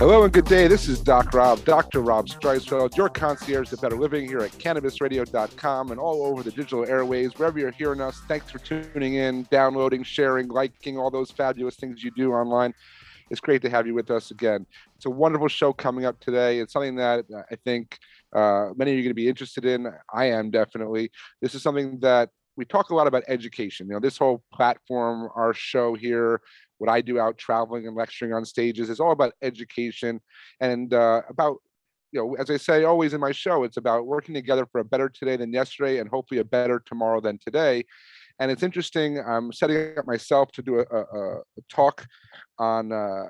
Hello and good day. This is Doc Rob, Dr. Rob Streisfeld, your concierge to better living here at cannabisradio.com and all over the digital airways, wherever you're hearing us. Thanks for tuning in, downloading, sharing, liking, all those fabulous things you do online. It's great to have you with us again. It's a wonderful show coming up today. It's something that I think uh, many of you are going to be interested in. I am definitely. This is something that we talk a lot about education. You know, this whole platform, our show here, what I do out traveling and lecturing on stages is all about education and uh, about you know, as I say always in my show, it's about working together for a better today than yesterday and hopefully a better tomorrow than today. And it's interesting. I'm setting up myself to do a, a, a talk on uh,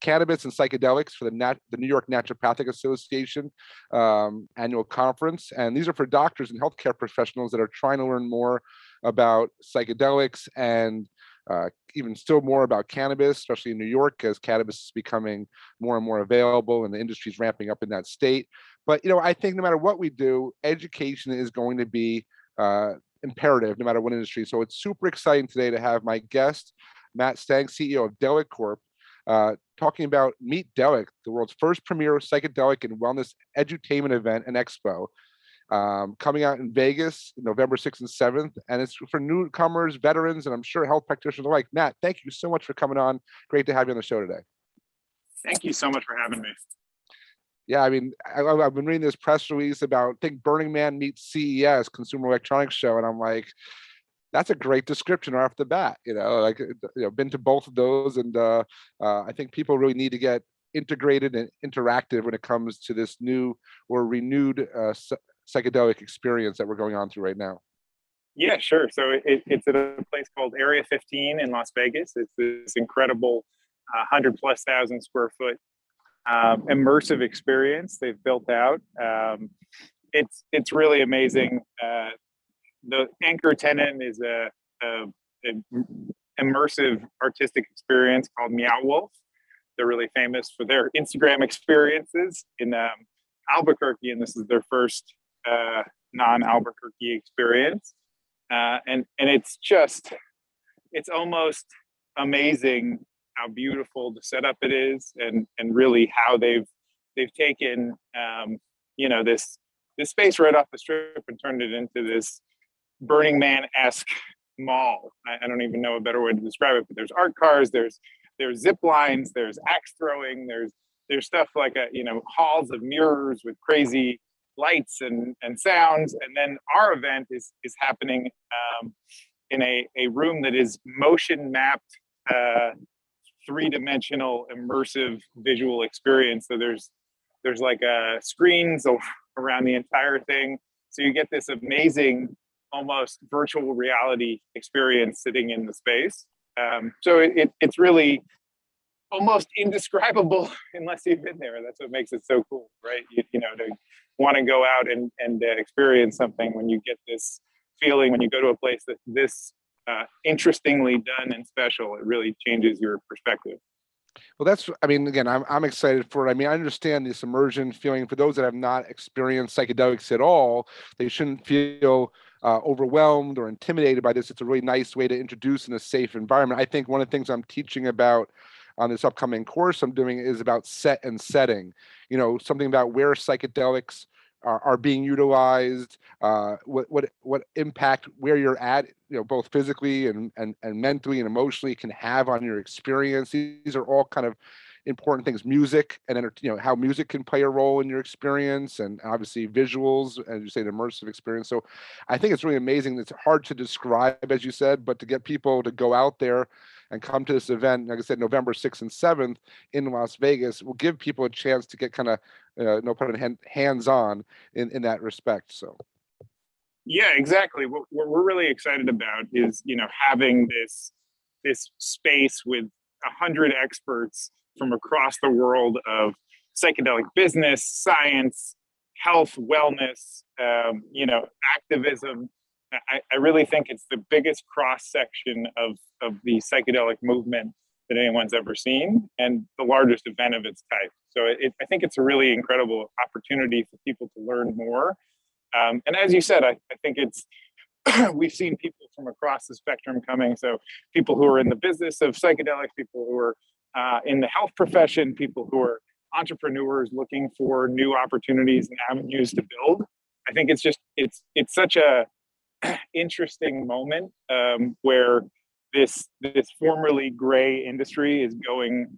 cannabis and psychedelics for the, Nat- the New York Naturopathic Association um, annual conference. And these are for doctors and healthcare professionals that are trying to learn more about psychedelics and uh, even still more about cannabis, especially in New York, as cannabis is becoming more and more available and the industry is ramping up in that state. But you know, I think no matter what we do, education is going to be uh, imperative, no matter what industry. So it's super exciting today to have my guest, Matt Stang, CEO of Delic Corp, uh, talking about Meet Delic, the world's first premier psychedelic and wellness edutainment event and expo um, coming out in Vegas November 6th and 7th. And it's for newcomers, veterans, and I'm sure health practitioners alike. Matt, thank you so much for coming on. Great to have you on the show today. Thank you so much for having me. Yeah, I mean, I, have been reading this press release about I think Burning Man meets CES, Consumer Electronics Show, and I'm like, that's a great description right off the bat. You know, like you know, been to both of those, and uh, uh, I think people really need to get integrated and interactive when it comes to this new or renewed uh, psychedelic experience that we're going on through right now? Yeah, sure. So it, it's at a place called Area 15 in Las Vegas. It's this incredible uh, 100 plus thousand square foot um, immersive experience they've built out. Um, it's it's really amazing. Uh, the anchor tenant is a, a, a, immersive artistic experience called Meow Wolf. They're really famous for their Instagram experiences in um, Albuquerque, and this is their first uh, non-Albuquerque experience, uh, and and it's just it's almost amazing how beautiful the setup it is, and and really how they've they've taken um, you know this this space right off the strip and turned it into this Burning Man esque mall. I, I, don't even know a better way to describe it, but there's art cars, there's there's zip lines, there's axe throwing, there's there's stuff like a you know halls of mirrors with crazy lights and, and sounds. And then our event is, is happening um, in a, a room that is motion mapped, uh, three dimensional immersive visual experience. So there's, there's like uh, screens around the entire thing. So you get this amazing, almost virtual reality experience sitting in the space. Um, so it, it, it's really almost indescribable unless you've been there. That's what makes it so cool, right? You, you know, to want to go out and, and uh, experience something when you get this feeling when you go to a place that this uh, interestingly done and special it really changes your perspective. Well that's i mean again I'm, I'm excited for it. I mean i understand this immersion feeling. For those that have not experienced psychedelics at all they shouldn't feel uh, overwhelmed or intimidated by this. It's a really nice way to introduce in a safe environment. I think one of the things i'm teaching about on this upcoming course I'm doing is about set and setting. You know, something about where psychedelics are, are being utilized, uh, what what what impact where you're at, you know, both physically and and and mentally and emotionally can have on your experience. These are all kind of important things music and you know how music can play a role in your experience and obviously visuals as you say an immersive experience so i think it's really amazing it's hard to describe as you said but to get people to go out there and come to this event, like I said, November 6th and 7th in Las Vegas, will give people a chance to get kind of, uh, no pun intended, hands on in, in that respect. So. Yeah, exactly. What, what we're really excited about is, you know, having this this space with a hundred experts from across the world of psychedelic business, science, health, wellness, um, you know, activism. I, I, really think it's the biggest cross section of, of the psychedelic movement that anyone's ever seen and the largest event of its type. So it, I think it's a really incredible opportunity for people to learn more. Um, and as you said, I, I think it's we've seen people from across the spectrum coming. So people who are in the business of psychedelics, people who are uh, in the health profession, people who are entrepreneurs looking for new opportunities and avenues to build. I think it's just it's it's such a interesting moment um, where this this formerly gray industry is going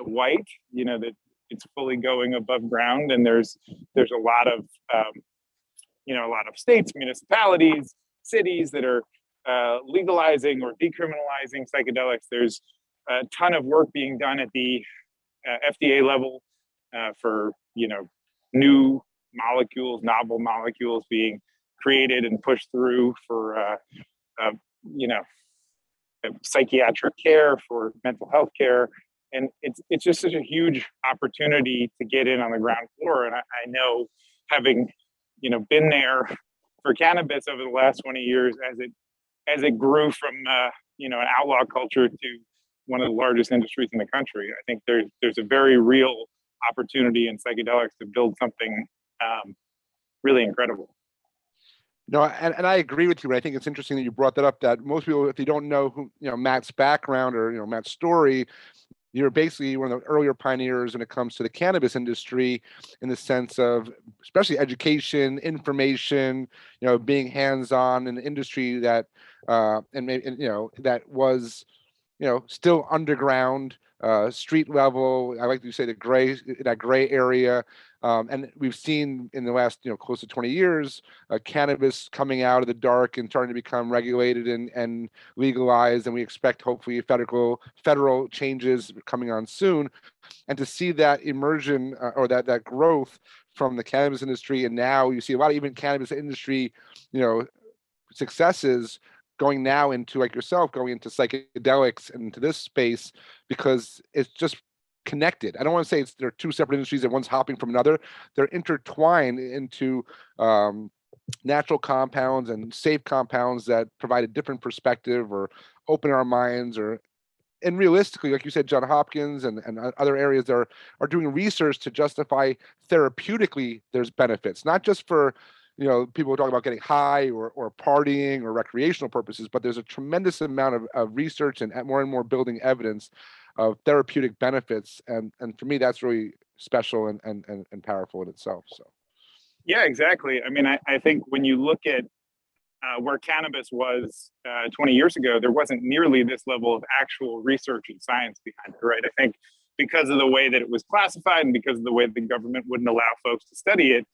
white. You know that it's fully going above ground, and there's there's a lot of um, you know a lot of states, municipalities, cities that are uh, legalizing or decriminalizing psychedelics. There's a ton of work being done at the uh, FDA level uh, for you know new molecules, novel molecules being created and pushed through for uh, uh, you know psychiatric care, for mental health care, and it's it's just such a huge opportunity to get in on the ground floor. And I, I know, having you know been there for cannabis over the last 20 years, as it as it grew from uh, you know an outlaw culture to one of the largest industries in the country. I think there's there's a very real opportunity in psychedelics to build something um, really incredible. No, and, and I agree with you. But I think it's interesting that you brought that up. That most people, if they don't know who you know Matt's background or you know Matt's story, you're basically one of the earlier pioneers when it comes to the cannabis industry, in the sense of especially education, information, you know, being hands-on in an industry that, uh, and, maybe you know that was, you know, still underground uh, street level. I like to say the gray that gray area, um, and we've seen in the last you know close to 20 years uh, cannabis coming out of the dark and starting to become regulated and, and legalized, and we expect hopefully federal federal changes coming on soon, and to see that immersion uh, or that that growth from the cannabis industry, and now you see a lot of even cannabis industry, you know, successes going now into like yourself going into psychedelics and into this space because it's just connected. I don't want to say it's they're two separate industries and one's hopping from another. They're intertwined into um, natural compounds and safe compounds that provide a different perspective or open our minds or and realistically, like you said, John Hopkins and, and other areas are are doing research to justify therapeutically there's benefits, not just for you know people talk about getting high or, or partying or recreational purposes but there's a tremendous amount of, of research and more and more building evidence of therapeutic benefits and and for me that's really special and and, and, and powerful in itself so. Yeah exactly. I mean i, I think when you look at uh, where cannabis was uh, 20 years ago there wasn't nearly this level of actual research and science behind it right? I think because of the way that it was classified and because of the way the government wouldn't allow folks to study it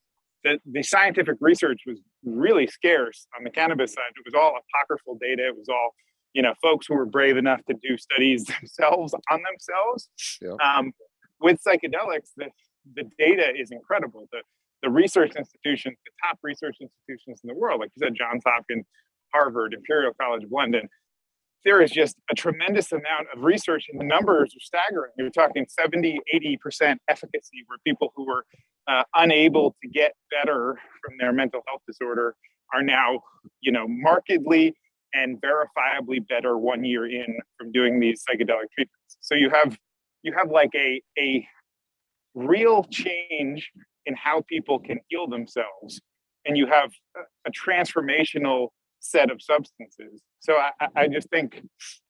the, the scientific research was really scarce on the cannabis side. It was all apocryphal data. It was all, you know, folks who were brave enough to do studies themselves on themselves. Yeah. Um, with psychedelics, the, the data is incredible. The, the research institutions, the top research institutions in the world, like you said, Johns Hopkins, Harvard, Imperial College of London, there is just a tremendous amount of research and the numbers are staggering. You're talking 70, 80% efficacy where people who were uh, unable to get better from their mental health disorder are now, you know, markedly and verifiably better one year in from doing these psychedelic treatments. So you have you have like a a real change in how people can heal themselves, and you have a, a transformational set of substances. So I, I just think,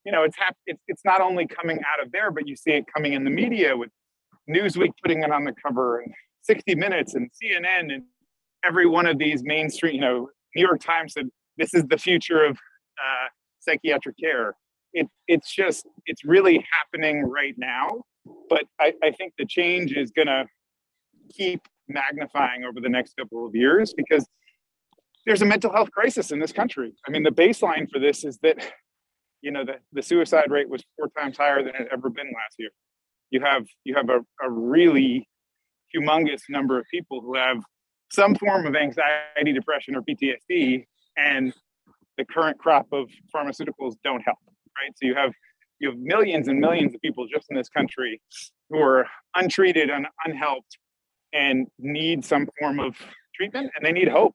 you know, it's, hap- it's it's not only coming out of there, but you see it coming in the media with Newsweek putting it on the cover and 60 Minutes and CNN and every one of these mainstream, you know, New York Times said this is the future of uh, psychiatric care. It, it's just, it's really happening right now. But I, I think the change is going to keep magnifying over the next couple of years because there's a mental health crisis in this country. I mean, the baseline for this is that, you know, the, the suicide rate was four times higher than it had ever been last year. You have you have a, a really humongous number of people who have some form of anxiety, depression, or PTSD, and the current crop of pharmaceuticals don't help. Right. So you have you have millions and millions of people just in this country who are untreated and unhelped and need some form of treatment and they need hope.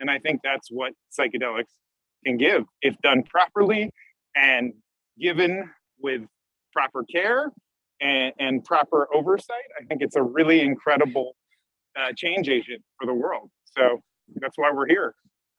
And I think that's what psychedelics can give if done properly and given with proper care and, and proper oversight. I think it's a really incredible uh, change agent for the world. So that's why we're here.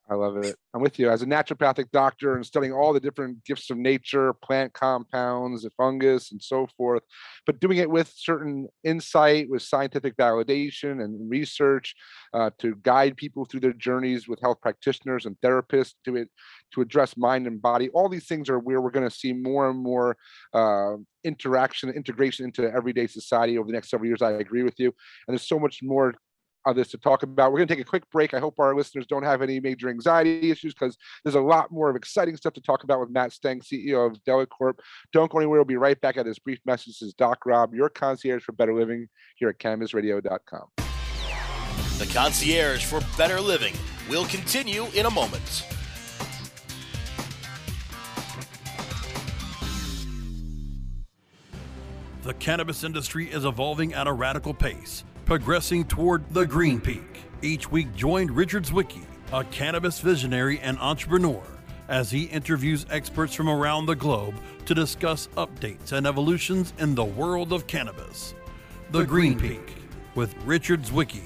I love it. I'm with you. As a naturopathic doctor and studying all the different gifts of nature, plant compounds, fungus, and so forth, but doing it with certain insight, with scientific validation and research uh, to guide people through their journeys with health practitioners and therapists to it to address mind and body. All these things are where we're going to see more and more uh, interaction, integration into everyday society over the next several years. I agree with you. And there's so much more on this to talk about. We're going to take a quick break. I hope our listeners don't have any major anxiety issues because there's a lot more of exciting stuff to talk about with Matt Stang, CEO of Delic Corp. Don't go anywhere. We'll be right back at this brief message. This is Doc Rob, your concierge for better living here at cannabisradio.com. The concierge for better living will continue in a moment. The cannabis industry is evolving at a radical pace progressing toward the green peak. Each week, join Richard Zwicky, a cannabis visionary and entrepreneur, as he interviews experts from around the globe to discuss updates and evolutions in the world of cannabis. The, the Green, Green Peak, Peak with Richard Zwicky.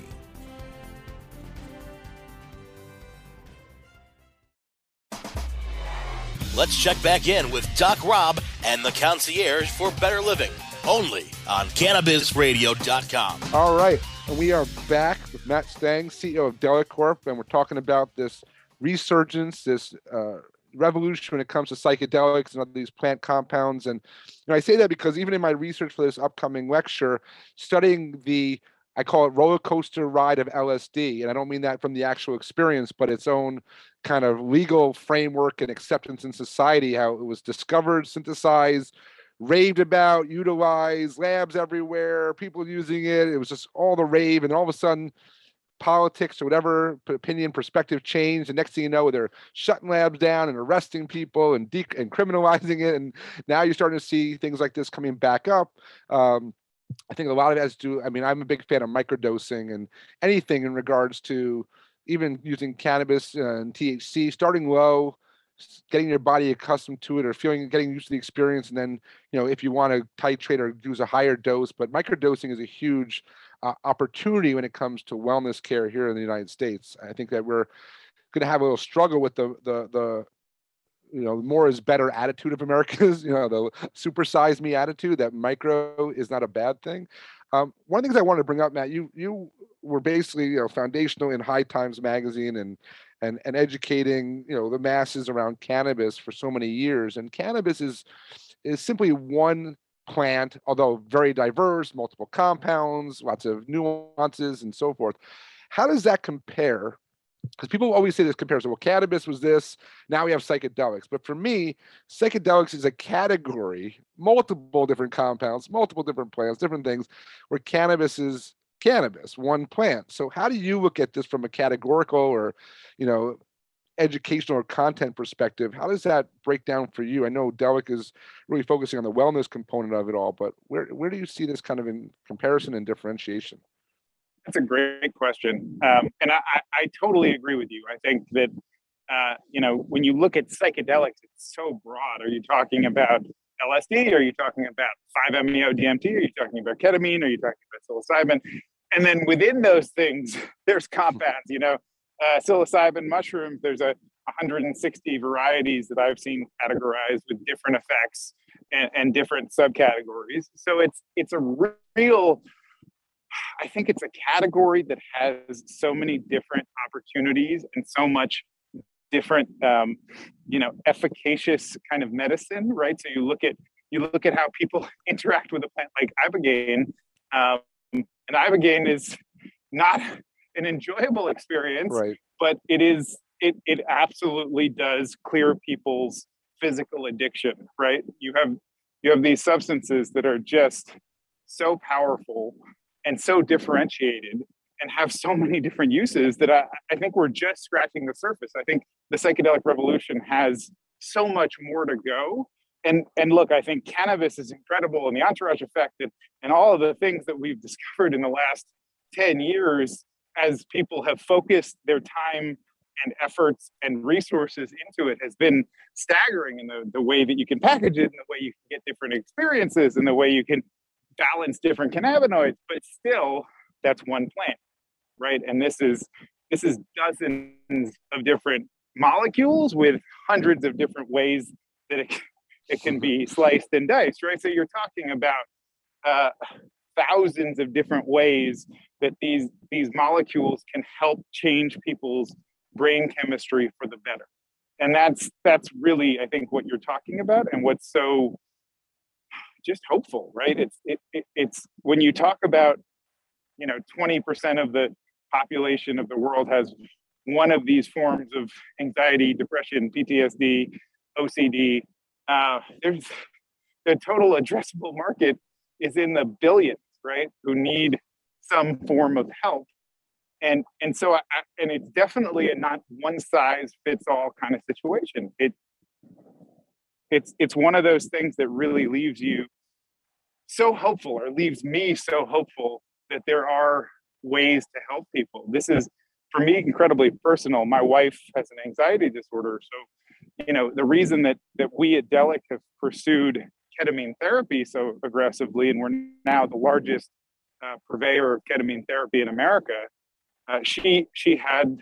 Let's check back in with Doc Rob and the concierge for better living only on cannabisradio.com. All right. And we are back with Matt Stang, CEO of Delic Corp, and we're talking about this resurgence, this uh, revolution when it comes to psychedelics and all these plant compounds. And know, I say that because even in my research for this upcoming lecture, studying the I call it roller coaster ride of LSD. And I don't mean that from the actual experience, but its own kind of legal framework and acceptance in society, how it was discovered, synthesized, raved about, utilized, labs everywhere, people using it. It was just all the rave, and all of a sudden, politics or whatever opinion perspective changed. The next thing you know, they're shutting labs down and arresting people and de- and criminalizing it. And now you're starting to see things like this coming back up. Um, I think a lot of it has to do. I mean, I'm a big fan of microdosing and anything in regards to even using cannabis and THC, starting low getting your body accustomed to it or feeling getting used to the experience and then you know if you want to titrate or use a higher dose but microdosing is a huge uh, opportunity when it comes to wellness care here in the united states. I think that we're going to have a little struggle with the the the you know more is better attitude of americans you know the supersize me attitude that micro is not a bad thing. Um, one of the things i wanted to bring up matt you you were basically you know foundational in high times magazine and and and educating you know the masses around cannabis for so many years and cannabis is is simply one plant although very diverse multiple compounds lots of nuances and so forth. How does that compare? Because people always say this comparison well cannabis was this now we have psychedelics. But for me psychedelics is a category multiple different compounds multiple different plants different things where cannabis is cannabis, one plant. So how do you look at this from a categorical or, you know, educational or content perspective? How does that break down for you? I know Delic is really focusing on the wellness component of it all, but where where do you see this kind of in comparison and differentiation? That's a great question, um, and I, I totally agree with you. I think that uh, you know when you look at psychedelics, it's so broad. Are you talking about LSD? Are you talking about 5-MeO DMT? Are you talking about ketamine? Are you talking about psilocybin? And then within those things, there's compounds. You know, uh, psilocybin mushrooms. There's a 160 varieties that I've seen categorized with different effects and, and different subcategories. So it's it's a real. I think it's a category that has so many different opportunities and so much different um, you know efficacious kind of medicine right so you look at you look at how people interact with a plant like ibogaine um, and ibogaine is not an enjoyable experience right. but it is it, it absolutely does clear people's physical addiction right you have you have these substances that are just so powerful and so differentiated and have so many different uses that I, I think we're just scratching the surface. I think the psychedelic revolution has so much more to go. And and look, I think cannabis is incredible, and the entourage effect, and, and all of the things that we've discovered in the last ten years, as people have focused their time and efforts and resources into it, has been staggering in the, the way that you can package it, and the way you can get different experiences, and the way you can balance different cannabinoids. But still, that's one plant, right? And this is this is dozens of different molecules with hundreds of different ways that it it can be sliced and diced, right? So you're talking about uh, thousands of different ways that these these molecules can help change people's brain chemistry for the better, and that's that's really I think what you're talking about, and what's so just hopeful, right? It's it, it it's when you talk about you know 20% of the population of the world has one of these forms of anxiety, depression, PTSD, OCD, uh, there's the total addressable market is in the billions, right? Who need some form of help, and and so I, and it's definitely a not one size fits all kind of situation. It it's it's one of those things that really leaves you so hopeful, or leaves me so hopeful that there are ways to help people. This is for me incredibly personal. My wife has an anxiety disorder, so you know, the reason that that we at Delic have pursued ketamine therapy so aggressively, and we're now the largest uh, purveyor of ketamine therapy in America. Uh, she she had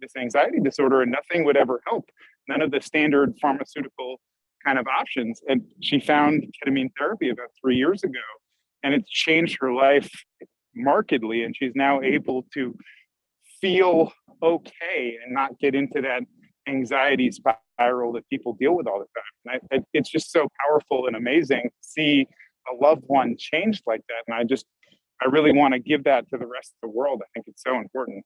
this anxiety disorder, and nothing would ever help. None of the standard pharmaceutical kind of options. And she found ketamine therapy about three years ago, and it's changed her life markedly. And she's now able to feel okay and not get into that anxiety spiral that people deal with all the time. And I, it's just so powerful and amazing to see a loved one changed like that. And I just, I really want to give that to the rest of the world. I think it's so important.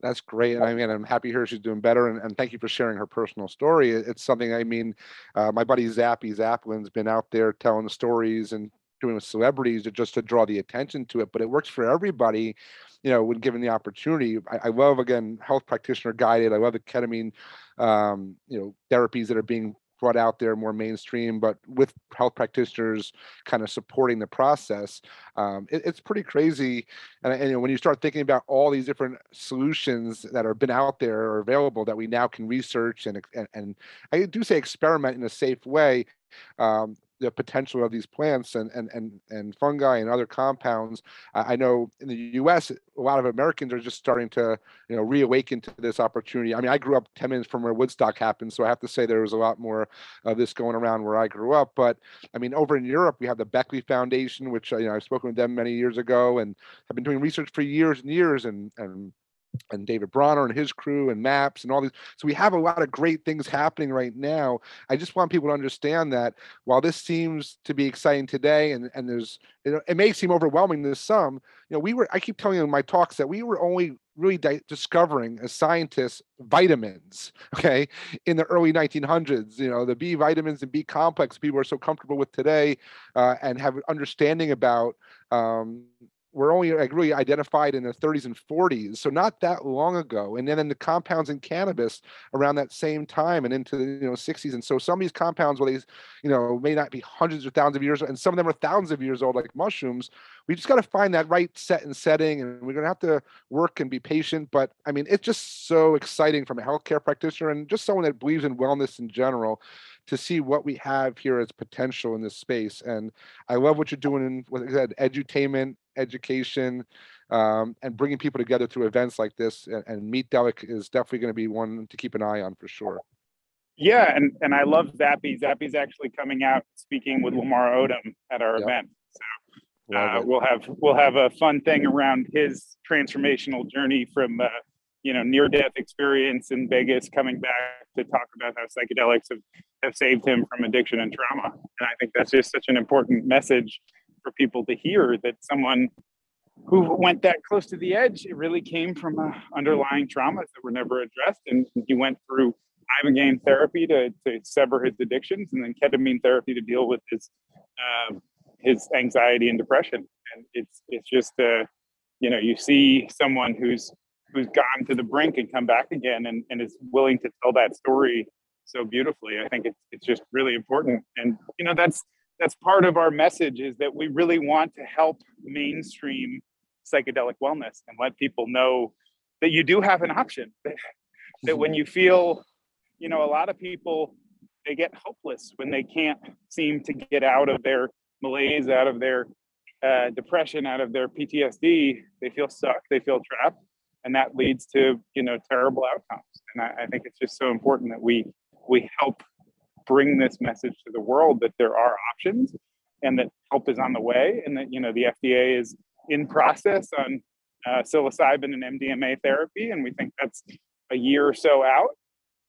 That's great. And I mean, I'm happy to hear she's doing better. And, and thank you for sharing her personal story. It's something, I mean, uh, my buddy Zappy Zapolin's been out there telling the stories and doing with celebrities just to draw the attention to it, but it works for everybody you know, when given the opportunity. I, I love again health practitioner guided. I love the ketamine, um, you know, therapies that are being brought out there more mainstream, but with health practitioners kind of supporting the process, um, it, it's pretty crazy. And, and you know, when you start thinking about all these different solutions that have been out there or available that we now can research and and, and I do say experiment in a safe way. Um, the potential of these plants and and and, and fungi and other compounds. I know in the U.S. a lot of Americans are just starting to you know reawaken to this opportunity. I mean, I grew up ten minutes from where Woodstock happened, so I have to say there was a lot more of this going around where I grew up. But I mean, over in Europe, we have the Beckley Foundation, which uh, you know I've spoken with them many years ago, and have been doing research for years and years, and and and David Bronner and his crew and MAPS and all these. So we have a lot of great things happening right now. I just want people to understand that while this seems to be exciting today, and and there's it, it may seem overwhelming to some, you know, we were. I keep telling you in my talks that we were only really di- discovering as scientists vitamins okay in the early 1900s you know the b vitamins and b complex people are so comfortable with today uh, and have an understanding about um, were only like really identified in the 30s and 40s, so not that long ago. And then in the compounds in cannabis around that same time and into the you know 60s. And so some of these compounds, well, these you know may not be hundreds or thousands of years, and some of them are thousands of years old, like mushrooms. We just got to find that right set and setting, and we're gonna have to work and be patient. But I mean, it's just so exciting from a healthcare practitioner and just someone that believes in wellness in general to see what we have here as potential in this space. And I love what you're doing in what I said, edutainment, education, um, and bringing people together through events like this. And, and Meet Delic is definitely going to be one to keep an eye on for sure. Yeah, and and I love Zappy. Zappy's actually coming out speaking with Lamar Odom at our yep. event. So uh, we'll have we'll have a fun thing around his transformational journey from uh, you know near death experience in Vegas, coming back to talk about how psychedelics have have saved him from addiction and trauma. And I think that's just such an important message for people to hear that someone who went that close to the edge, it really came from uh, underlying traumas that were never addressed. And he went through ibogaine therapy to, to sever his addictions and then ketamine therapy to deal with his uh, his anxiety and depression. And it's it's just uh, you know you see someone who's who's gone to the brink and come back again and, and is willing to tell that story so beautifully. I think it's it's just really important, and you know that's that's part of our message is that we really want to help mainstream psychedelic wellness and let people know that you do have an option. That, when you feel, you know, a lot of people they get hopeless when they can't seem to get out of their malaise, out of their uh, depression, out of their PTSD. They feel stuck. They feel trapped, and that leads to you know terrible outcomes. And I, I think it's just so important that we we help bring this message to the world that there are options and that help is on the way and that you know the FDA is in process on uh, psilocybin and MDMA therapy and we think that's a year or so out.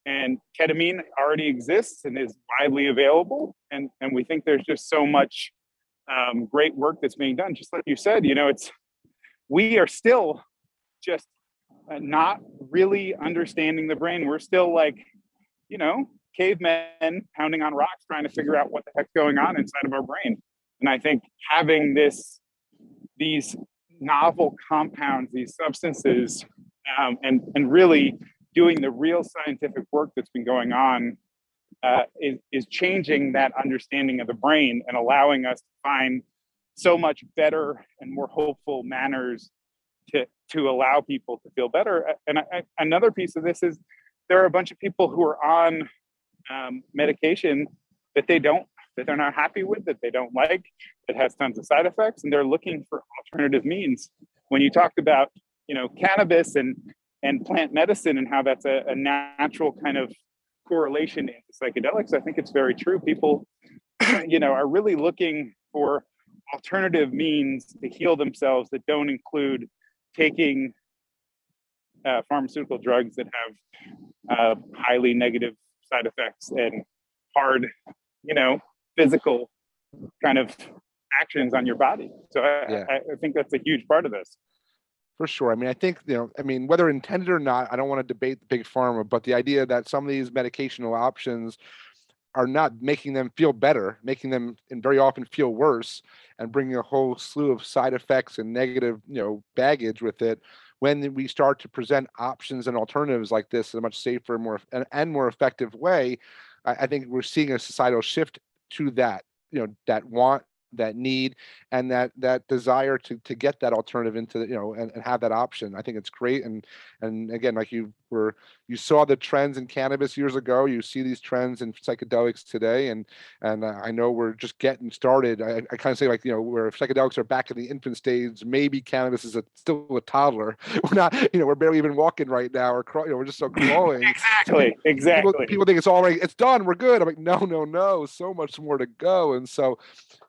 And ketamine already exists and is widely available and and we think there's just so much um, great work that's being done. Just like you said you know it's we are still just uh, not really understanding the brain. We're still like you know cavemen pounding on rocks trying to figure out what the heck's going on inside of our brain. And I think having this, these novel compounds, these substances, um, and and really doing the real scientific work that's been going on uh, is is changing that understanding of the brain and allowing us to find so much better and more hopeful manners to to allow people to feel better. And I, another piece of this is there are a bunch of people who are on um, medication that they don't that they're not happy with that they don't like that has tons of side effects and they're looking for alternative means. When you talked about you know cannabis and and plant medicine and how that's a, a natural kind of correlation into psychedelics i think it's very true. People you know are really looking for alternative means to heal themselves that don't include taking uh, pharmaceutical drugs that have uh, highly negative side effects and hard, you know, physical kind of actions on your body. So I, yeah. I, I think that's a huge part of this. For sure. I mean, I think, you know, I mean, whether intended or not, I don't want to debate the big pharma, but the idea that some of these medicational options are not making them feel better, making them and very often feel worse, and bringing a whole slew of side effects and negative, you know, baggage with it when we start to present options and alternatives like this in a much safer, more and, more effective way, I, I think we're seeing a societal shift to that. You know, that want that need and that that desire to to get that alternative into you know and, and have that option i think it's great and and again like you were you saw the trends in cannabis years ago you see these trends in psychedelics today and and i know we're just getting started. I, I kind of say like you know where psychedelics are back in the infant stage maybe cannabis is a, still a toddler. We're not you know we're barely even walking right now or you know we're just so crawling. Exactly exactly. people, people think it's all right it's done we're good. I'm like no no no so much more to go. And so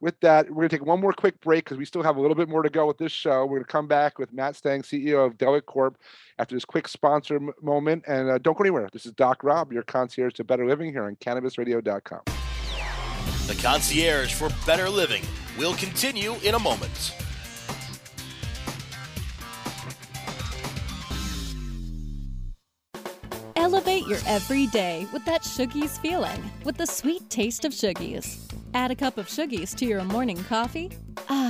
with that we're going to take one more quick break because we still have a little bit more to go with this show. We're going to come back with matt stang ceo of Delic Corp after this quick sponsor moment. And uh, don't go anywhere. This is Doc Rob, your concierge to better living here on cannabisradio.com. The concierge for better living will continue in a moment. Elevate your everyday with that Shoogies feeling with the sweet taste of Shoogies. Add a cup of Shoogies to your morning coffee. Ah,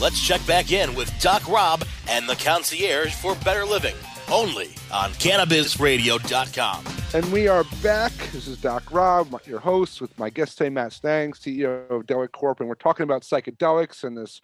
Let's check back in with Doc Rob and the concierge for better living, only on cannabisradio.com. And we are back. This is Doc Rob, your host, with my guest today, Matt Stang, CEO of Delic Corp. And we're talking about psychedelics and this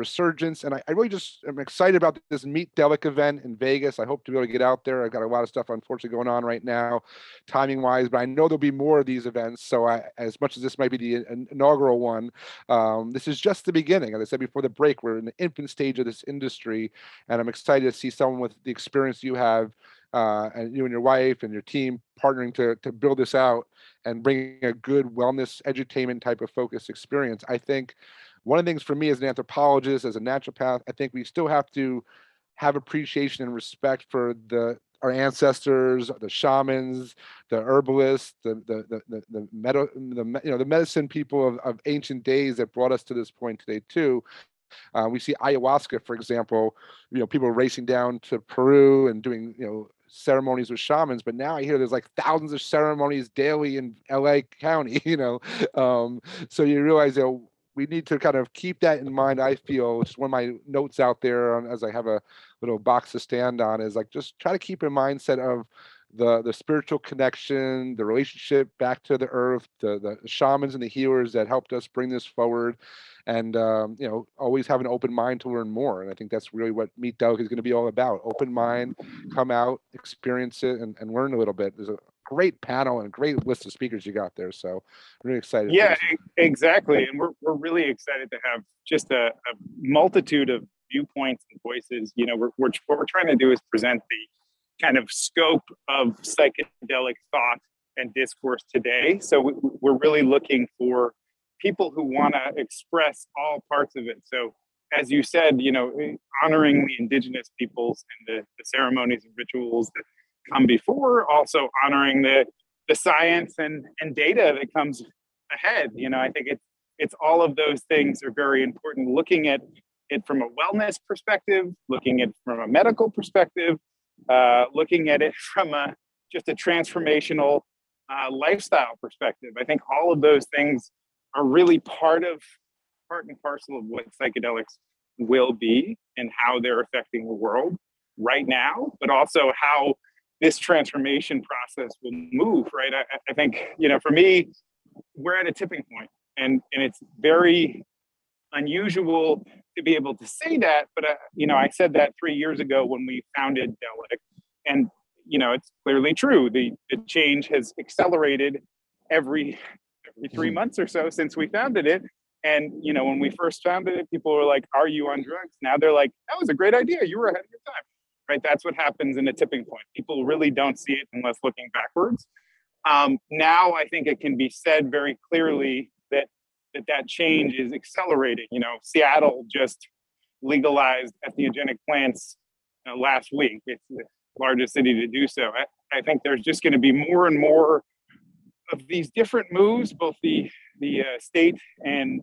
resurgence. And I, I, really just am excited about this Meet Delic event in Vegas. I hope to be able to get out there. I've got a lot of stuff unfortunately going on right now, timing wise, but I know there'll be more of these events. So I, as much as this might be the inaugural one, um, this is just the beginning. As I said before the break, we're in the infant stage of this industry, and I'm excited to see someone with the experience you have. Uh, and you and your wife and your team partnering to to build this out and bringing a good wellness edutainment type of focus experience. I think one of the things for me as an anthropologist, as a naturopath, I think we still have to have appreciation and respect for the our ancestors, the shamans, the herbalists, the the the the, the, the you know the medicine people of, of ancient days that brought us to this point today too. Uh, we see ayahuasca, for example. You know, people racing down to Peru and doing you know ceremonies with shamans, but now I hear there's like thousands of ceremonies daily in LA County. You know, um, so you realize that we need to kind of keep that in mind. I feel it's one of my notes out there as I have a little box to stand on is like just try to keep in mindset of the the spiritual connection, the relationship back to the earth, the the shamans and the healers that helped us bring this forward, and um, you know always have an open mind to learn more. And I think that's really what Meet Delicate is going to be all about: open mind, come out, experience it, and, and learn a little bit. There's a great panel and great list of speakers you got there. So really excited. Yeah, exactly. And we're, we're really excited to have just a, a multitude of viewpoints and voices. You know, we're, we're, what we're trying to do is present the kind of scope of psychedelic thought and discourse today. So we, we're really looking for people who want to express all parts of it. So as you said, you know, honoring the indigenous peoples and the, the ceremonies and rituals that come before, also honoring the the science and, and data that comes ahead. You know, I think it's it's all of those things are very important. Looking at it from a wellness perspective, looking at it from a medical perspective, uh, looking at it from a just a transformational uh, lifestyle perspective. I think all of those things are really part of part and parcel of what psychedelics will be and how they're affecting the world right now, but also how this transformation process will move. Right? I, I think you know, for me, we're at a tipping point, and and it's very unusual to be able to say that. But uh, you know, I said that three years ago when we founded Delic, and you know, it's clearly true. The the change has accelerated every every three mm-hmm. months or so since we founded it. And you know, when we first founded it, people were like, "Are you on drugs?" Now they're like, "That was a great idea. You were ahead of your time." Right? That's what happens in a tipping point. People really don't see it unless looking backwards. Um, now, I think it can be said very clearly that that that change is accelerating. You know, Seattle just legalized entheogenic plants last week. It's the largest city to do so. I, I think there's just going to be more and more of these different moves, both the the uh, state and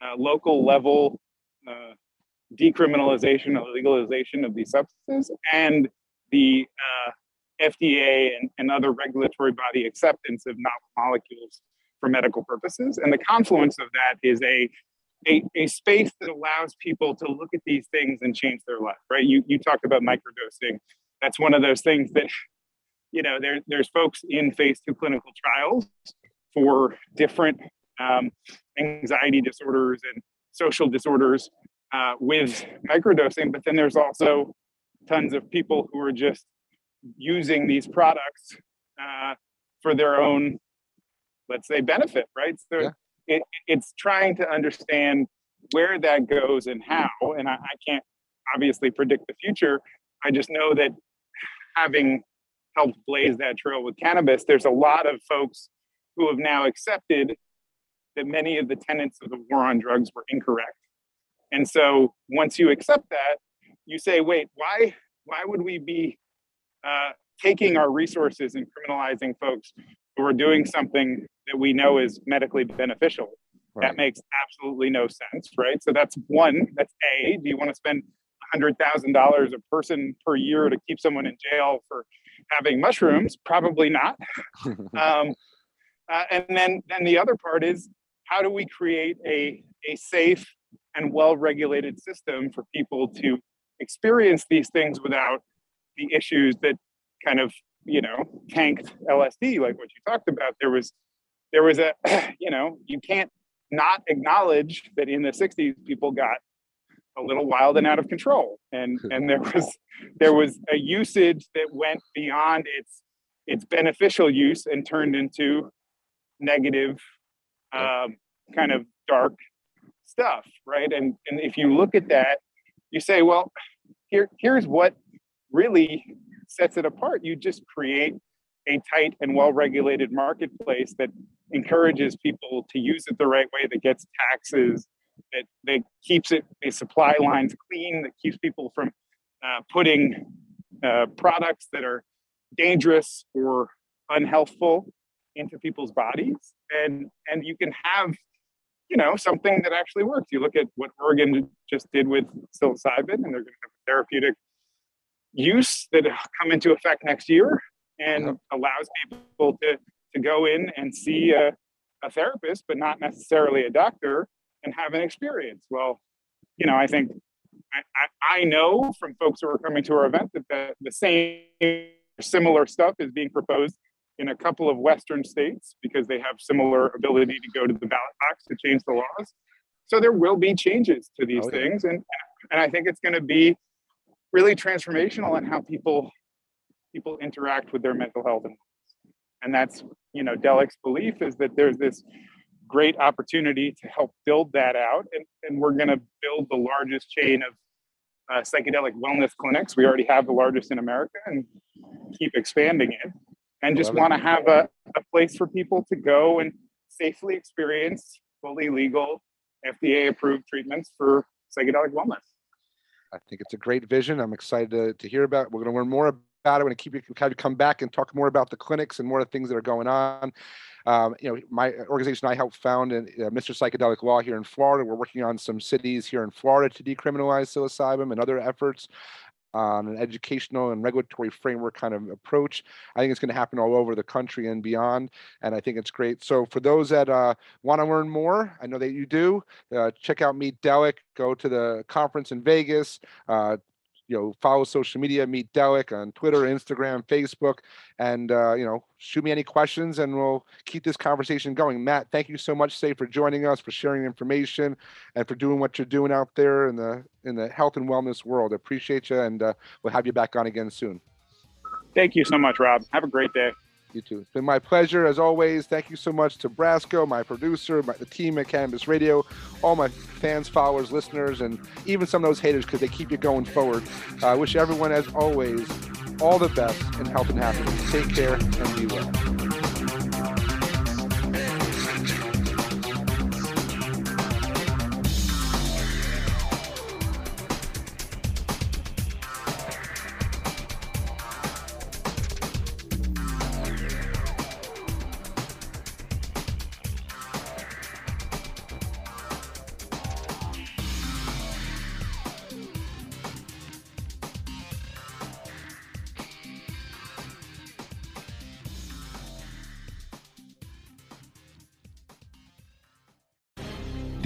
uh, local level uh, decriminalization or legalization of these substances, and the uh, FDA and, and other regulatory body acceptance of novel molecules for medical purposes. And the confluence of that is a, a, a space that allows people to look at these things and change their life, right? You, you talked about microdosing. That's one of those things that, you know, there, there's folks in phase two clinical trials for different um, anxiety disorders and social disorders uh, with microdosing, but then there's also tons of people who are just using these products uh, for their own let's say benefit right? So yeah. it, it's trying to understand where that goes and how and I, I can't obviously predict the future. I just know that having helped blaze that trail with cannabis there's a lot of folks who have now accepted that many of the tenets of the war on drugs were incorrect and so once you accept that you say wait why why would we be uh, taking our resources and criminalizing folks who are doing something that we know is medically beneficial. Right. That makes absolutely no sense, right? So that's one. That's A. Do you want to spend $100,000 a person per year to keep someone in jail for having mushrooms? Probably not. um, uh, and then, then the other part is how do we create a, a safe and well regulated system for people to experience these things without the issues that kind of you know tanked LSD, like what you talked about. There was there was a you know you can't not acknowledge that in the 60s people got a little wild and out of control. And and there was there was a usage that went beyond its its beneficial use and turned into negative um, kind of dark stuff right and and if you look at that you say well here here's what really sets it apart. You just create a tight and well regulated marketplace that encourages people to use it the right way, that gets taxes, that, that keeps it the supply lines clean, that keeps people from uh, putting uh, products that are dangerous or unhealthful into people's bodies and and you can have you know something that actually works. You look at what oregon just did with psilocybin and they're going to have therapeutic use that come into effect next year and allows people to to go in and see a, a therapist but not necessarily a doctor and have an experience. Well you know i think I, I, know from folks who are coming to our event that the, the same similar stuff is being proposed in a couple of Western states because they have similar ability to go to the ballot box to change the laws. So there will be changes to these oh, yeah. things, and and I think it's going to be really transformational in how people people interact with their mental health and and that's you know Delic's belief is that there's this great opportunity to help build that out, and, and we're going to build the largest chain of uh, psychedelic wellness clinics. We already have the largest in America, and keep expanding it and just want to have a, a place for people to go and safely experience fully legal FDA approved treatments for psychedelic wellness. I think it's a great vision. I'm excited to, to hear about it. We're going to learn more about it. We're going to keep you kind of come back and talk more about the clinics and more of the things that are going on. Um, you know, my organization I helped found in uh, Mr. Psychedelic Law here in Florida. We're working on some cities here in Florida to decriminalize psilocybin and other efforts on an educational and regulatory framework kind of approach. I think it's going to happen all over the country and beyond, and I think it's great. So for those that uh, want to learn more, I know that you do. Uh, check out Meet Delic. Go to the conference in Vegas. Uh, you know, follow social media, meet Delic on Twitter, Instagram, Facebook, and uh, you know, shoot me any questions, and we'll keep this conversation going. Matt, thank you so much, say, for joining us, for sharing information, and for doing what you're doing out there in the in the health and wellness world. appreciate you, and uh, we'll have you back on again soon. Thank you so much, Rob. Have a great day. You too. It's been my pleasure as always. Thank you so much to Brasco, my producer, my, the team at Cannabis Radio, all my fans, followers, listeners, and even some of those haters because they keep you going forward. I uh, wish everyone, as always, all the best in health and happiness. Take care and be well.